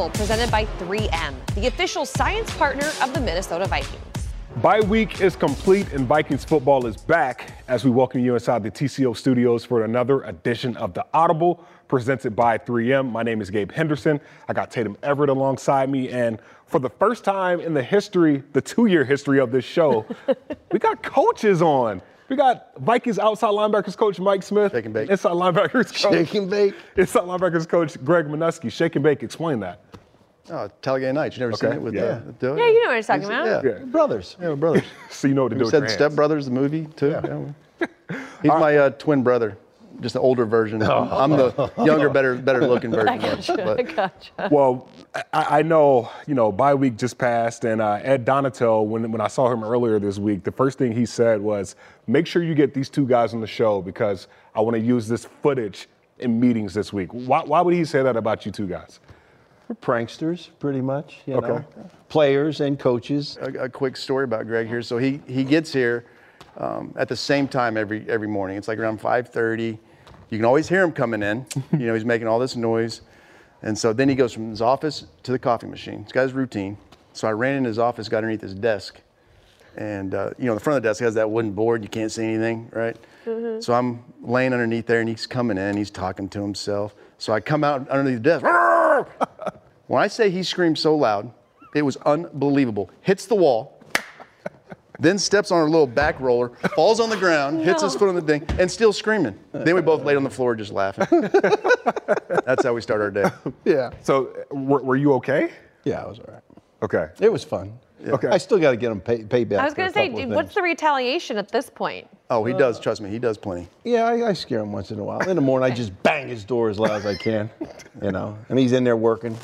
Audible presented by 3M, the official science partner of the Minnesota Vikings. Bye week is complete and Vikings football is back as we welcome you inside the TCO studios for another edition of the Audible presented by 3M. My name is Gabe Henderson. I got Tatum Everett alongside me. And for the first time in the history, the two year history of this show, we got coaches on. We got Vikings outside linebackers coach Mike Smith. Shake and bake. Inside linebackers coach. Shake and bake. Inside linebackers coach Greg Manusky. Shake and bake. Explain that. Oh, Talladega Nights. You never Okay, seen it with yeah. uh, the, Yeah, you know what I'm talking Yeah. about. yeah. Yeah. Brothers. Yeah, brothers. So you know what to do We said your hands. Step Brothers, the movie, too. Yeah. He's my uh, twin brother, just an older version. I'm the younger, better better looking version. I gotcha. I gotcha. Well, I, I know, you know, bye week just passed, and uh, Ed Donatell, when, when I saw him earlier this week, the first thing he said was, make sure you get these two guys on the show because I want to use this footage in meetings this week. Why, why would he say that about you two guys? We're pranksters, pretty much. You Okay. know, players and coaches. a, a quick story about Greg here. So he he gets here um, at the same time every every morning. It's like around 5:30. You can always hear him coming in. You know, he's making all this noise, and so then he goes from his office to the coffee machine. This guy's routine. So I ran in his office, got underneath his desk, and uh, you know, the front of the desk has that wooden board. You can't see anything, right? So I'm laying underneath there, and he's coming in. He's talking to himself. So I come out underneath the desk. When I say he screamed so loud, it was unbelievable. Hits the wall, then steps on a little back roller, falls on the ground, hits his foot on the thing, and still screaming. Then we both laid on the floor just laughing. That's how we start our day. Yeah. So, were, were you okay? Yeah, I was all right. Okay. It was fun. Okay. I still got to get him pay, pay back. I was going to say, dude, what's the retaliation at this point? Oh, he does. Uh, trust me, he does plenty. Yeah, I, I scare him once in a while. In the morning, I just bang his door as loud as I can, you know, and he's in there working.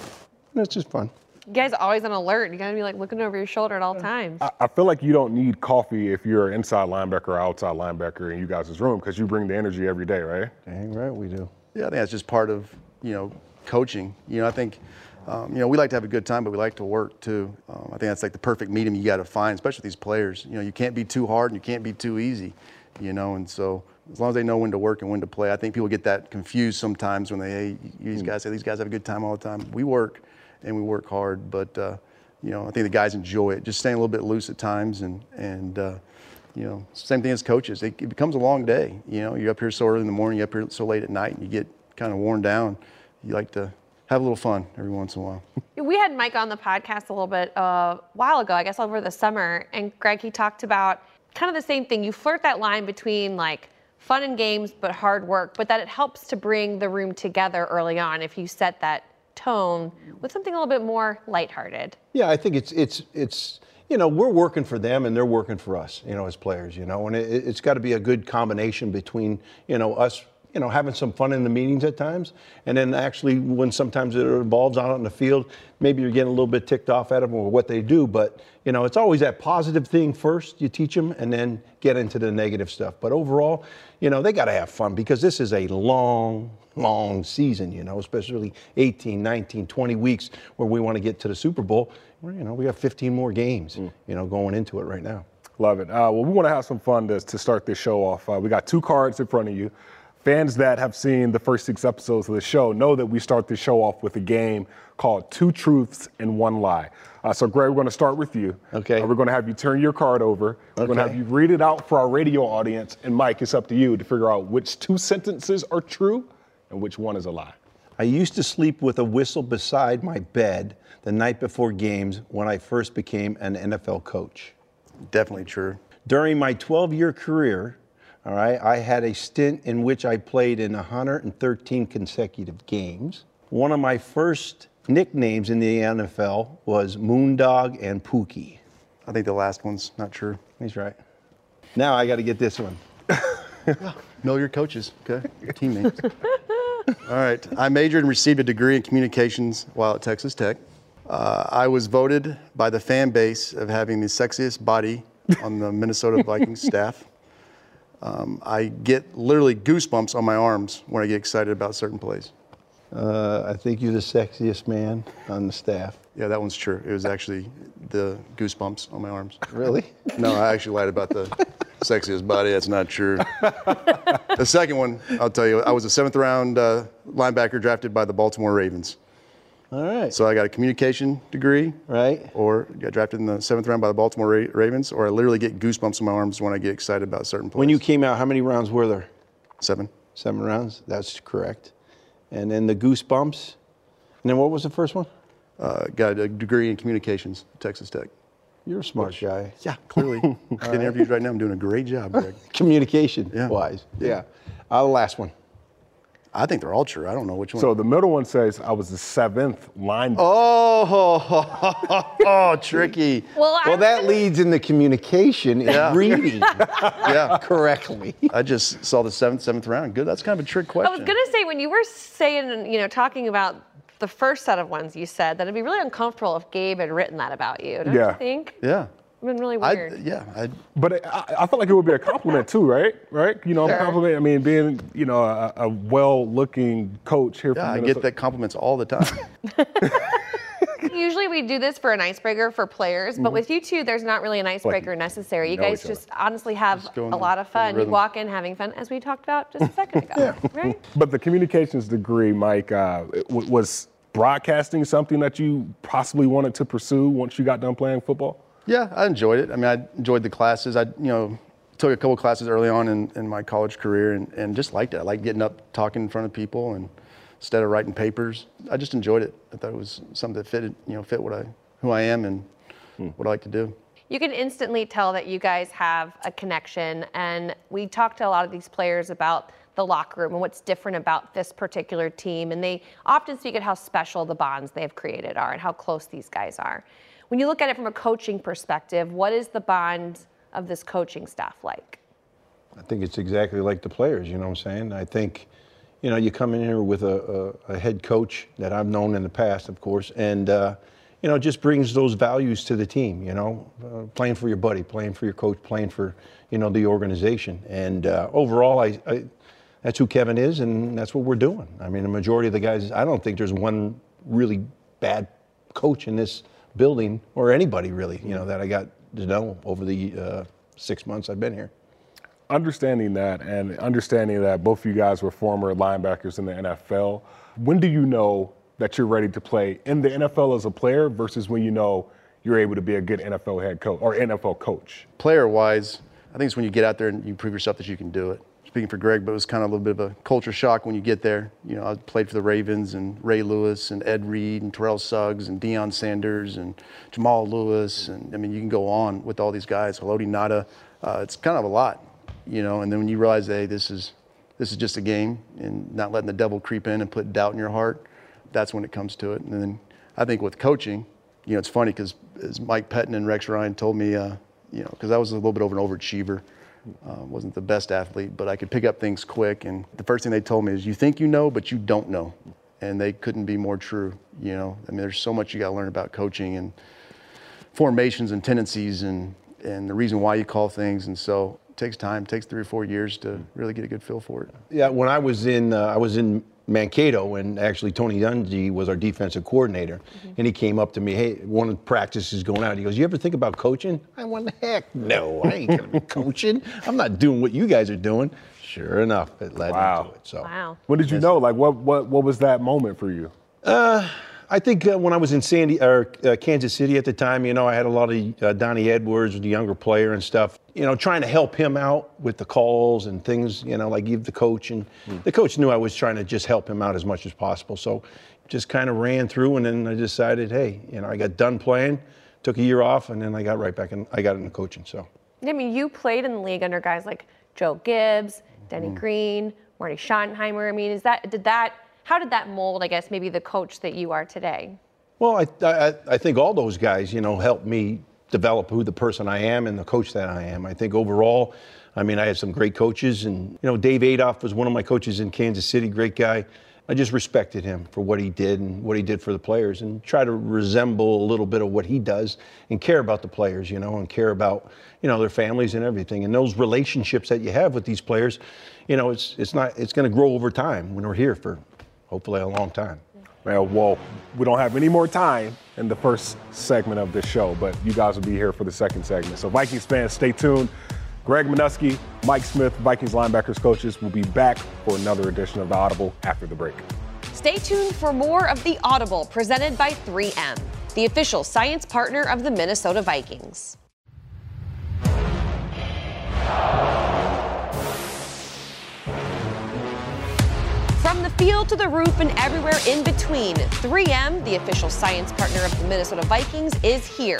And it's just fun. You guys always on alert. You got to be like looking over your shoulder at all times. I, I feel like you don't need coffee if you're an inside linebacker or outside linebacker in you guys' room because you bring the energy every day, right? Dang right we do. Yeah, I think that's just part of you know coaching. You know, I think um, you know we like to have a good time, but we like to work too. Um, I think that's like the perfect medium you got to find, especially with these players. You know, you can't be too hard and you can't be too easy. You know, and so as long as they know when to work and when to play, I think people get that confused sometimes when they hey, these guys say these guys have a good time all the time. We work and we work hard, but uh, you know I think the guys enjoy it. Just staying a little bit loose at times and and. Uh, you know, same thing as coaches. It, it becomes a long day. You know, you're up here so early in the morning, you're up here so late at night, and you get kind of worn down. You like to have a little fun every once in a while. We had Mike on the podcast a little bit uh, a while ago, I guess over the summer, and Greg, he talked about kind of the same thing. You flirt that line between like fun and games, but hard work, but that it helps to bring the room together early on if you set that tone with something a little bit more lighthearted. Yeah, I think it's it's it's you know we're working for them and they're working for us, you know, as players, you know, and it, it's got to be a good combination between you know us, you know, having some fun in the meetings at times, and then actually when sometimes it involves out on the field, maybe you're getting a little bit ticked off at them or what they do, but you know, it's always that positive thing first you teach them, and then get into the negative stuff. But overall, you know, they got to have fun because this is a long long season, you know, especially 18, 19, 20 weeks where we want to get to the Super Bowl. You know, we have 15 more games, you know, going into it right now. Love it. Uh, well, we want to have some fun to, to start this show off. Uh, we got two cards in front of you. Fans that have seen the first six episodes of the show know that we start the show off with a game called Two Truths and One Lie. Uh, so, Greg, we're going to start with you. Okay. Uh, we're going to have you turn your card over. We're going to have you read it out for our radio audience. And, Mike, it's up to you to figure out which two sentences are true and which one is a lie. I used to sleep with a whistle beside my bed the night before games when I first became an NFL coach. Definitely true. During my 12 year career, all right, I had a stint in which I played in 113 consecutive games. One of my first nicknames in the NFL was Moondog and Pookie. I think the last one's not true. He's right. Now I got to get this one. Know your coaches, okay? Your teammates. All right. I majored and received a degree in communications while at Texas Tech. Uh, I was voted by the fan base of having the sexiest body on the Minnesota Vikings staff. Um, I get literally goosebumps on my arms when I get excited about certain plays. Uh, I think you're the sexiest man on the staff. Yeah, that one's true. It was actually the goosebumps on my arms. Really? No, I actually lied about the sexiest body. That's not true. the second one, I'll tell you, I was a seventh round uh, linebacker drafted by the Baltimore Ravens. All right. So I got a communication degree, right. or got drafted in the seventh round by the Baltimore Ra- Ravens, or I literally get goosebumps in my arms when I get excited about certain plays. When you came out, how many rounds were there? seven, Seven rounds. That's correct. And then the goosebumps. And then what was the first one? uh, got a degree in communications, Texas Tech. You're a smart guy. Yeah, clearly. Getting interviews right now. I'm doing a great job, Greg. Communication Yeah. wise. Yeah. Uh, the last one. I think they're all true. I don't know which one. So the middle one says I was the seventh linebacker. oh, oh, oh, tricky. Well, Well, that gonna- leads into communication and Yeah. reading Yeah, correctly. I just saw the seventh, seventh round. Good. That's kind of a trick question. I was gonna say when you were saying, you know, talking about the first set of ones you said that it'd be really uncomfortable if Gabe had written that about you. Don't Yeah. you think? Yeah. It'd been really I, weird. yeah. I, But I, I feel like it would be a compliment too, right? Right? You know, Sure. compliment. I mean, being you know a, a well-looking coach here yeah, from I get that compliments all the time. Usually we do this for an icebreaker for players, but with you two, there's not really an icebreaker necessary. You guys each other. just honestly have Just a lot of go in the fun. You walk in having fun, as we talked about just a second ago, right? But the communications degree, Mike, uh, w- was broadcasting something that you possibly wanted to pursue once you got done playing football? Yeah, I enjoyed it. I mean, I enjoyed the classes. I, you know, took a couple classes early on in, in my college career and, and just liked it. I liked getting up, talking in front of people, and instead of writing papers, I just enjoyed it. I thought it was something that fitted, you know, fit what I, who I am and hmm. what I like to do. You can instantly tell that you guys have a connection. And we talked to a lot of these players about the locker room and what's different about this particular team. And they often speak at how special the bonds they've created are and how close these guys are. When you look at it from a coaching perspective, what is the bond of this coaching staff like? I think it's exactly like the players, you know what I'm saying? I think, you know, you come in here with a, a, a head coach that I've known in the past, of course, and, uh, you know, just brings those values to the team, you know, uh, playing for your buddy, playing for your coach, playing for, you know, the organization. And uh, overall, I, I, that's who Kevin is, and that's what we're doing. I mean, the majority of the guys, I don't think there's one really bad coach in this building or anybody really, you know, that I got to know over the uh, six months I've been here. Understanding that and understanding that both of you guys were former linebackers in the NFL, when do you know that you're ready to play in the NFL as a player versus when you know you're able to be a good NFL head coach or NFL coach? player wise, I think it's when you get out there and you prove yourself that you can do it. Speaking for Greg, but it was kind of a little bit of a culture shock when you get there. You know, I played for the Ravens and Ray Lewis and Ed Reed and Terrell Suggs and Deion Sanders and Jamal Lewis. And I mean, you can go on with all these guys. Haloti Ngata. Uh, it's kind of a lot, you know. And then when you realize, hey, this is this is just a game, and not letting the devil creep in and put doubt in your heart, that's when it comes to it. And then I think with coaching, you know, it's funny because as Mike Pettine and Rex Ryan told me, uh, you know, because I was a little bit of an overachiever, uh, wasn't the best athlete, but I could pick up things quick. And the first thing they told me is, you think you know, but you don't know. And they couldn't be more true. You know, I mean, there's so much you got to learn about coaching and formations and tendencies and and the reason why you call things. And so it takes time, it takes three or four years to really get a good feel for it. Yeah, when I was in, uh, I was in Mankato, and actually Tony Dungy was our defensive coordinator, mm-hmm. and he came up to me, hey, one of the practices going out. He goes, "You ever think about coaching?" I went, "Heck, no, I ain't gonna be coaching. I'm not doing what you guys are doing." Sure enough, it led Wow. into it. So Wow. When did you know? Like, what, what, what was that moment for you? Uh, I think uh, when I was in Sandy or uh, Kansas City at the time, you know, I had a lot of uh, Donnie Edwards, the younger player and stuff. You know, trying to help him out with the calls and things. You know, like give the coach, and the coach knew I was trying to just help him out as much as possible. So, just kind of ran through, and then I decided, hey, you know, I got done playing, took a year off, and then I got right back and I got into coaching. So. I mean, you played in the league under guys like Joe Gibbs, Denny Mm. Green, Marty Schottenheimer. I mean, is that did that? How did that mold? I guess maybe the coach that you are today. Well, I, I, I think all those guys, you know, helped me develop who the person I am and the coach that I am. I think overall, I mean, I had some great coaches, and you know, Dave Adolph was one of my coaches in Kansas City, great guy. I just respected him for what he did and what he did for the players, and try to resemble a little bit of what he does, and care about the players, you know, and care about you know their families and everything, and those relationships that you have with these players, you know, it's it's not it's going to grow over time when we're here for hopefully a long time. Man, well, we don't have any more time in the first segment of this show, but you guys will be here for the second segment. So, Vikings fans, stay tuned. Greg Manusky, Mike Smith, Vikings linebackers coaches will be back for another edition of the Audible after the break. Stay tuned for more of The Audible presented by 3M, the official science partner of the Minnesota Vikings. Field to the roof and everywhere in between, 3M, the official science partner of the Minnesota Vikings, is here.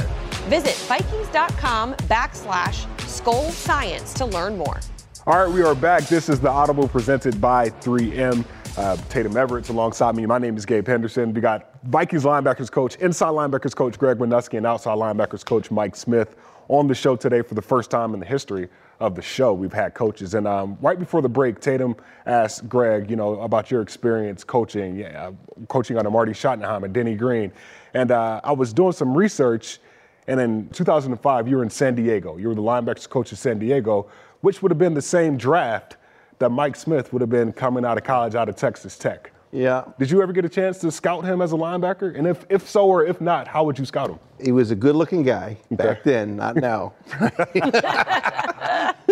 Visit Vikings.com backslash Skol Science to learn more. All right, we are back. This is the Audible presented by 3M. Uh, Tatum Everett's alongside me. My name is Gabe Henderson. We got Vikings linebackers coach, inside linebackers coach Greg Manusky, and outside linebackers coach Mike Smith on the show today for the first time in the history of the show. We've had coaches, and um, right before the break, Tatum asked Greg, you know, about your experience coaching, yeah, coaching under Marty Schottenheimer and Denny Green, and uh, I was doing some research. And in 2005, you were in San Diego. You were the linebackers coach of San Diego, which would have been the same draft that Mike Smith would have been coming out of college out of Texas Tech. Yeah. Did you ever get a chance to scout him as a linebacker? And if, if so or if not, how would you scout him? He was a good looking guy back then, not now.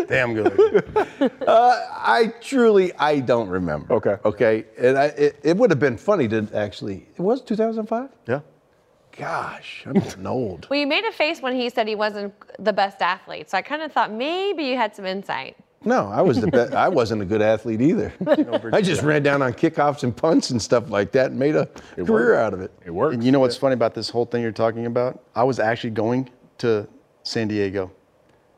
Damn good. Uh, I truly, I don't remember. Okay. Okay. And I, it, it would have been funny to actually, it was 2005? yeah. Gosh, I'm getting old. Well, you made a face when he said he wasn't the best athlete, so I kind of thought maybe you had some insight. No, I was the best. I wasn't a good athlete either. I just ran down on kickoffs and punts and stuff like that and made a career worked. out of it. It works. And you know what's funny about this whole thing you're talking about? I was actually going to San Diego.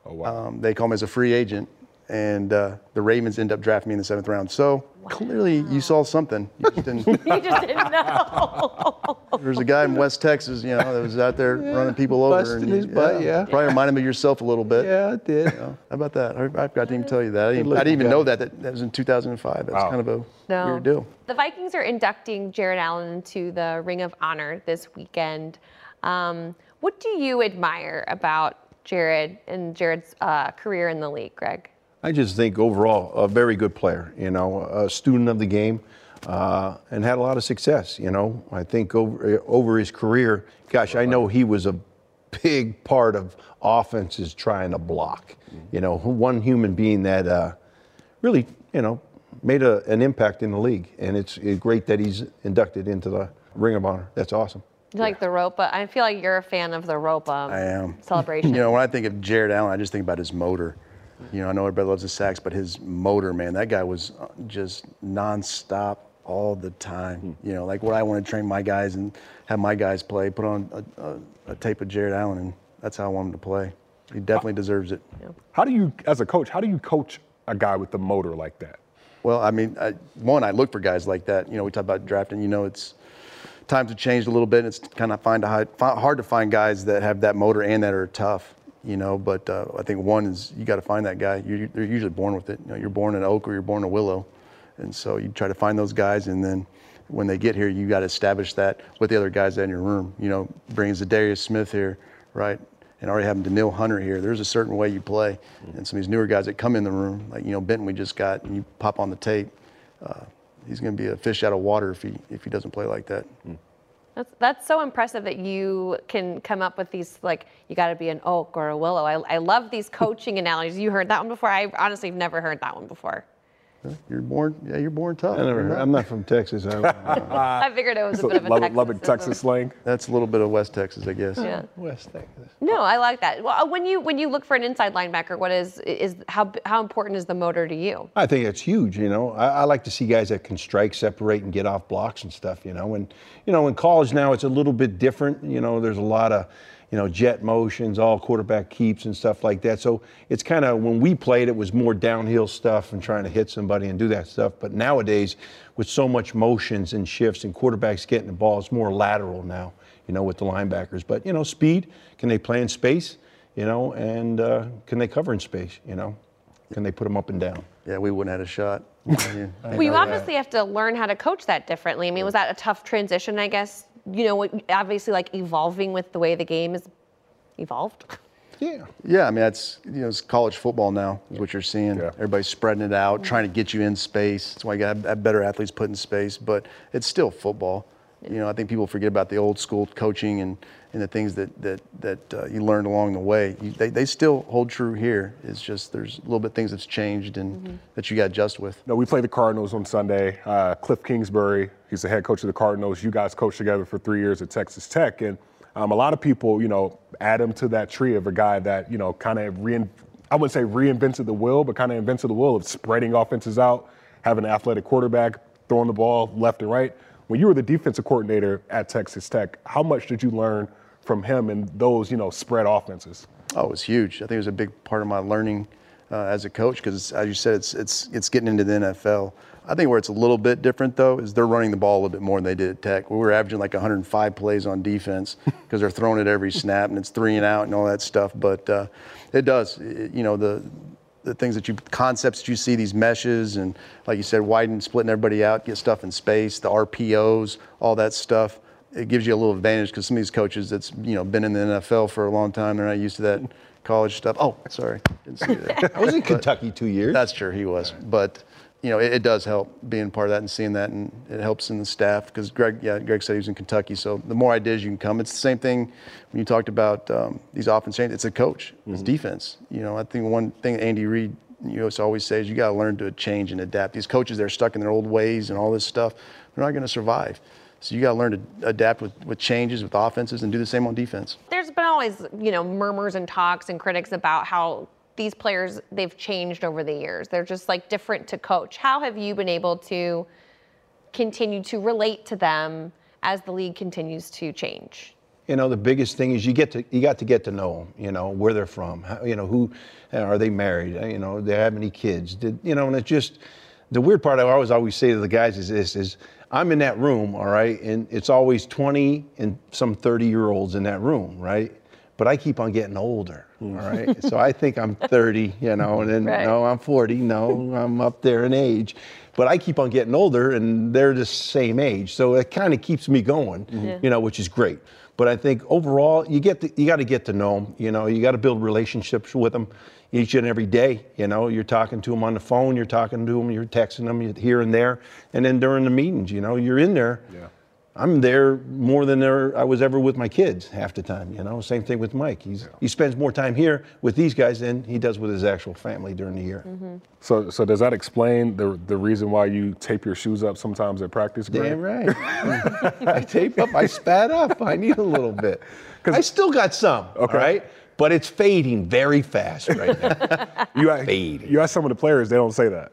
Oh, wow. Um, they called me as a free agent, and uh, the Ravens end up drafting me in the seventh round. So clearly, you saw something. You just didn't. You just didn't know. There's a guy in West Texas, you know, that was out there running people over. busting you- his butt, yeah. Probably reminded me of yourself a little bit. Yeah, I did. How about that? I, I forgot to even tell you that. I didn't, I didn't even guy. know that, that that was in 2005. That's Wow. kind of a No. weird deal. The Vikings are inducting Jared Allen into the Ring of Honor this weekend. Um, what do you admire about Jared and Jared's uh, career in the league, Greg? I just think overall a very good player, you know, a student of the game, uh, and had a lot of success. You know, I think over over his career, gosh, I know he was a big part of offenses trying to block. You know, one human being that uh, really, you know, made a, an impact in the league, and it's uh, great that he's inducted into the Ring of Honor. That's awesome. You like the rope? But I feel like you're a fan of the rope um, I am. celebration. You know, when I think of Jared Allen, I just think about his motor. You know, I know everybody loves the sacks, but his motor, man, that guy was uh, just nonstop all the time. You know, like what I want to train my guys and have my guys play, put on a, a, a tape of Jared Allen, and that's how I want him to play. He definitely deserves it. How do you, as a coach, how do you coach a guy with the motor like that? Well, I mean, I, one, I look for guys like that. You know, we talk about drafting. You know, it's times have changed a little bit. And it's kind of find a hard, fi- hard to find guys that have that motor and that are tough. You know, but uh, I think one is you got to find that guy. You're, they're usually born with it. You know, you're born an oak or you're born a willow, and so you try to find those guys, and then when they get here, you got to establish that with the other guys that in your room. You know, bring Za'Darius Smith here, right? And already having Danielle Hunter here, there's a certain way you play. And some of these newer guys that come in the room, like you know Benton, we just got, and you pop on the tape, uh, he's going to be a fish out of water if he if he doesn't play like that. That's that's so impressive that you can come up with these like you got to be an oak or a willow. I, I love these coaching analogies. You heard that one before? I honestly have never heard that one before. You're born, yeah, you're born tough. I never, You're not- I'm not from Texas. I don't. I figured it was a bit of a Lubbock, Lubbock, Texas. Texas slang. That's a little bit of West Texas, I guess. Yeah. West Texas. No, I like that. Well, uh, when you when you look for an inside linebacker, what is is how how important is the motor to you? I think it's huge. You know, I, I like to see guys that can strike, separate, and get off blocks and stuff. You know, and you know, in college now it's a little bit different. You know, there's a lot of you know jet motions, all quarterback keeps and stuff like that. So it's kind of when we played, it was more downhill stuff and trying to hit somebody and do that stuff. But nowadays, with so much motions and shifts and quarterbacks getting the ball, it's more lateral now. You know, with the linebackers. But you know, speed. Can they play in space? You know, and uh, can they cover in space? You know, can they put them up and down? Yeah, we wouldn't have had a shot. Well, you obviously have to learn how to coach that differently. I mean, was that a tough transition? I guess you know, obviously like evolving with the way the game is evolved. Yeah. Yeah, I mean that's you know it's college football now is what you're seeing. Yeah. Everybody's spreading it out, trying to get you in space. That's why you got better athletes put in space, but it's still football. You know, I think people forget about the old school coaching and, and the things that that that uh, you learned along the way. You, they, they still hold true here. It's just there's a little bit things that's changed and Mm-hmm. that you got to adjust with. No, we play the Cardinals on Sunday. Uh, Cliff Kingsbury, he's the head coach of the Cardinals. You guys coached together for three years at Texas Tech, and um, a lot of people, you know, add him to that tree of a guy that you know kind of rein, I wouldn't say reinvented the wheel, but kind of invented the wheel of spreading offenses out, having an athletic quarterback, throwing the ball left and right. When you were the defensive coordinator at Texas Tech, how much did you learn from him and those, you know, spread offenses? Oh, it was huge. I think it was a big part of my learning uh, as a coach because, as you said, it's it's it's getting into the NFL. I think where it's a little bit different though is they're running the ball a little bit more than they did at Tech. We were averaging like 105 plays on defense because they're throwing it every snap and it's three and out and all that stuff. But uh, it does, it- you know, the the things that you concepts that you see these meshes and like you said, widen, splitting everybody out, get stuff in space, the RPOs, all that stuff. It gives you a little advantage because some of these coaches that's you know been in the NFL for a long time, they're not used to that college stuff. Oh, sorry, didn't see that. I was in Kentucky two years. That's true, he was. But you know, it, it does help being part of that and seeing that, and it helps in the staff because Greg, yeah, Greg said he was in Kentucky. So the more ideas you can come, it's the same thing when you talked about um, these offense changes. It's a coach, it's defense. You know, I think one thing Andy Reid you know always says you got to learn to change and adapt. These coaches they're stuck in their old ways and all this stuff. They're not going to survive. So you got to learn to adapt with, with changes with offenses and do the same on defense. There's been always, you know, murmurs and talks and critics about how these players they've changed over the years. They're just like different to coach. How have you been able to continue to relate to them as the league continues to change? You know, the biggest thing is you get to you got to get to know them. You know where they're from. How, you know who uh, are they married? Uh, you know, do they have any kids? Did you know? And it's just the weird part. I always always say to the guys is this: is I'm in that room, all right, and it's always 20 and some 30 year olds in that room, right? But I keep on getting older, all mm. right. so I think I'm 30, you know, and then Right. no, I'm 40. No, I'm up there in age. But I keep on getting older, and they're the same age. So it kind of keeps me going, mm-hmm. you know, which is great. But I think overall, you get to, you got to get to know them. You know, you got to build relationships with them each and every day. You know, you're talking to them on the phone, you're talking to them, you're texting them here and there, and then during the meetings, you know, you're in there. Yeah. I'm there more than there I was ever with my kids half the time. You know, same thing with Mike. He's he spends more time here with these guys than he does with his actual family during the year. Mm-hmm. So, so does that explain the the reason why you tape your shoes up sometimes at practice? Greg? Damn right. I tape up. I spat up. I need a little bit. I still got some. Okay. All right. But it's fading very fast right now. You ask, Fading. you ask some of the players, they don't say that.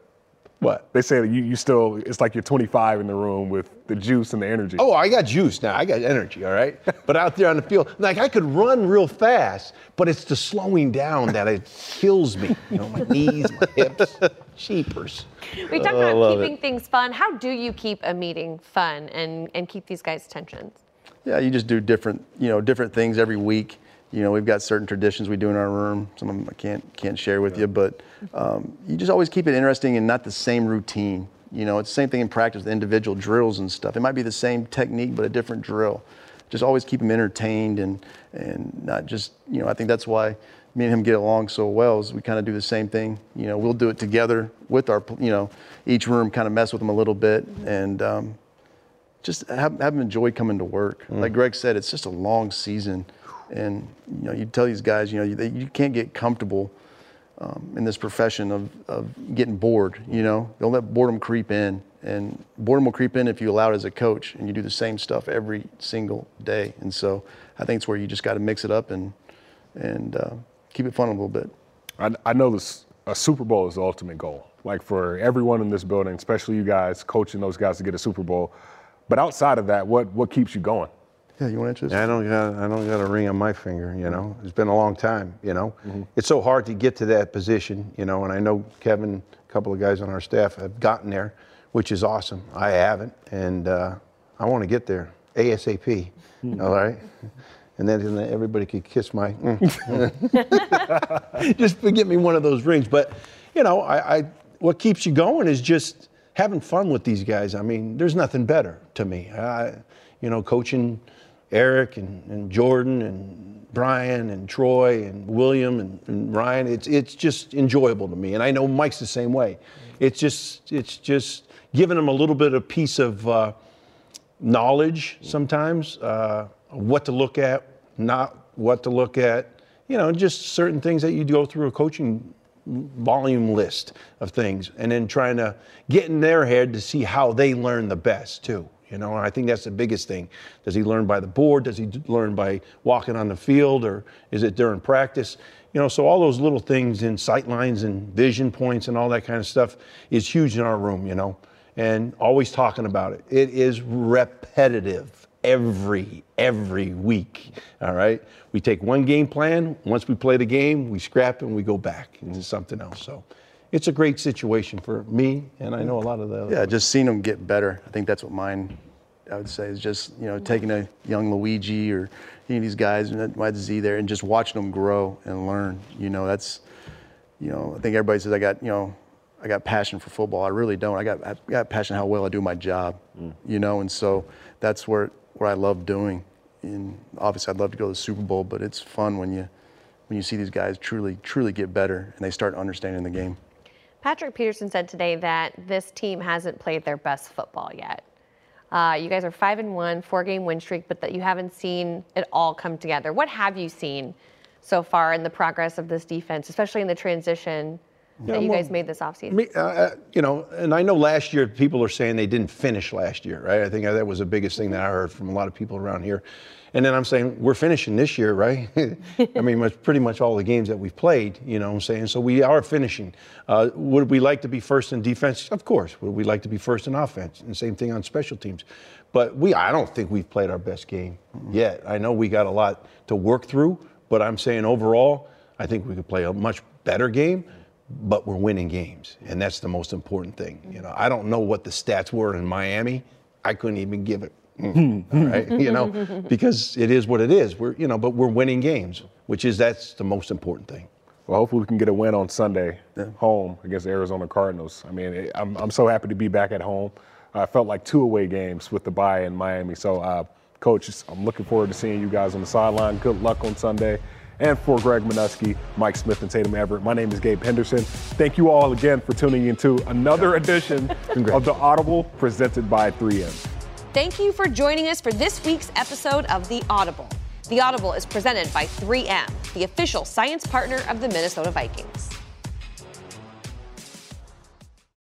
What? They say that you, you still, it's like you're 25 in the room with the juice and the energy. Oh, I got juice now. I got energy, all right? But out there on the field, like I could run real fast, but it's the slowing down that it kills me. You know, my knees, my hips, cheapers. We talked Oh, about love keeping it. things fun. How do you keep a meeting fun and, and keep these guys' tensions? Yeah, you just do different, you know, different things every week. You know, we've got certain traditions we do in our room. Some of them I can't can't share with you, but um, you just always keep it interesting and not the same routine. You know, it's the same thing in practice, the individual drills and stuff. It might be the same technique, but a different drill. Just always keep them entertained and and not just, you know, I think that's why me and him get along so well is we kind of do the same thing. You know, we'll do it together with our, you know, each room kind of mess with them a little bit and. Um, just have, have them enjoy coming to work. Like Greg said, it's just a long season, and you know you tell these guys, you know, you, you can't get comfortable um, in this profession of, of getting bored. You know, don't let boredom creep in, and boredom will creep in if you allow it as a coach and you do the same stuff every single day. And so I think it's where you just got to mix it up and and uh, keep it fun a little bit. I, I know this, a Super Bowl is the ultimate goal. Like for everyone in this building, especially you guys, coaching those guys to get a Super Bowl. But outside of that, what, what keeps you going? Yeah, you want to answer this? I don't got I don't got a ring on my finger, you know. It's been a long time, you know. It's so hard to get to that position, you know, and I know Kevin, a couple of guys on our staff have gotten there, which is awesome. I haven't, and uh, I want to get there ASAP. All right. And then and then everybody could kiss my. mm. just get me one of those rings. But you know, I, I what keeps you going is just having fun with these guys. I mean, there's nothing better to me. I, you know, coaching Eric and, and Jordan and Brian and Troy and William and, and Ryan. It's it's just enjoyable to me, and I know Mike's the same way. It's just it's just giving them a little bit of piece of. Uh, knowledge sometimes, uh, what to look at, not what to look at. You know, just certain things that you go through a coaching volume list of things, and then trying to get in their head to see how they learn the best too. You know, I think that's the biggest thing. Does he learn by the board? Does he learn by walking on the field, or is it during practice? You know, so all those little things in sight lines and vision points and all that kind of stuff is huge in our room. You know, and always talking about it. It is repetitive every every week. All right, we take one game plan. Once we play the game, we scrap it and we go back into something else. So. It's a great situation for me, and I know a lot of the. Other Yeah, just seeing them get better. I think that's what mine, I would say, is just you know taking a young Luigi or any of these guys and my Z there and just watching them grow and learn. You know, that's, you know, I think everybody says I got you know, I got passion for football. I really don't. I got I got passion how well I do my job. Mm. You know, and so that's where where I love doing. And obviously, I'd love to go to the Super Bowl, but it's fun when you when you see these guys truly truly get better and they start understanding the game. Patrick Peterson said today that this team hasn't played their best football yet. Uh, you guys are five and one, four game win streak, but that you haven't seen it all come together. What have you seen so far in the progress of this defense, especially in the transition that you well, guys made this offseason? Me, uh, you know, and I know last year people are saying they didn't finish last year, right? I think that was the biggest thing that I heard from a lot of people around here. And then I'm saying we're finishing this year, right? I mean, it's pretty much all the games that we've played, you know what I'm saying? So we are finishing. Uh, would we like to be first in defense? Of course. Would we like to be first in offense? And same thing on special teams. But we, I don't think we've played our best game yet. I know we got a lot to work through, but I'm saying overall, I think we could play a much better game but we're winning games, and that's the most important thing. You know, I don't know what the stats were in Miami. I couldn't even give it. Mm, all right, you know, because it is what it is. We're, you know, but we're winning games, which is that's the most important thing. Well, hopefully we can get a win on Sunday home against the Arizona Cardinals. I mean, it, I'm, I'm so happy to be back at home. I felt like two away games with the bye in Miami. So, uh, Coach, I'm looking forward to seeing you guys on the sideline. Good luck on Sunday. And for Greg Manusky, Mike Smith, and Tatum Everett, my name is Gabe Henderson. Thank you all again for tuning into another edition of The Audible presented by 3M. Thank you for joining us for this week's episode of The Audible. The Audible is presented by 3M, the official science partner of the Minnesota Vikings.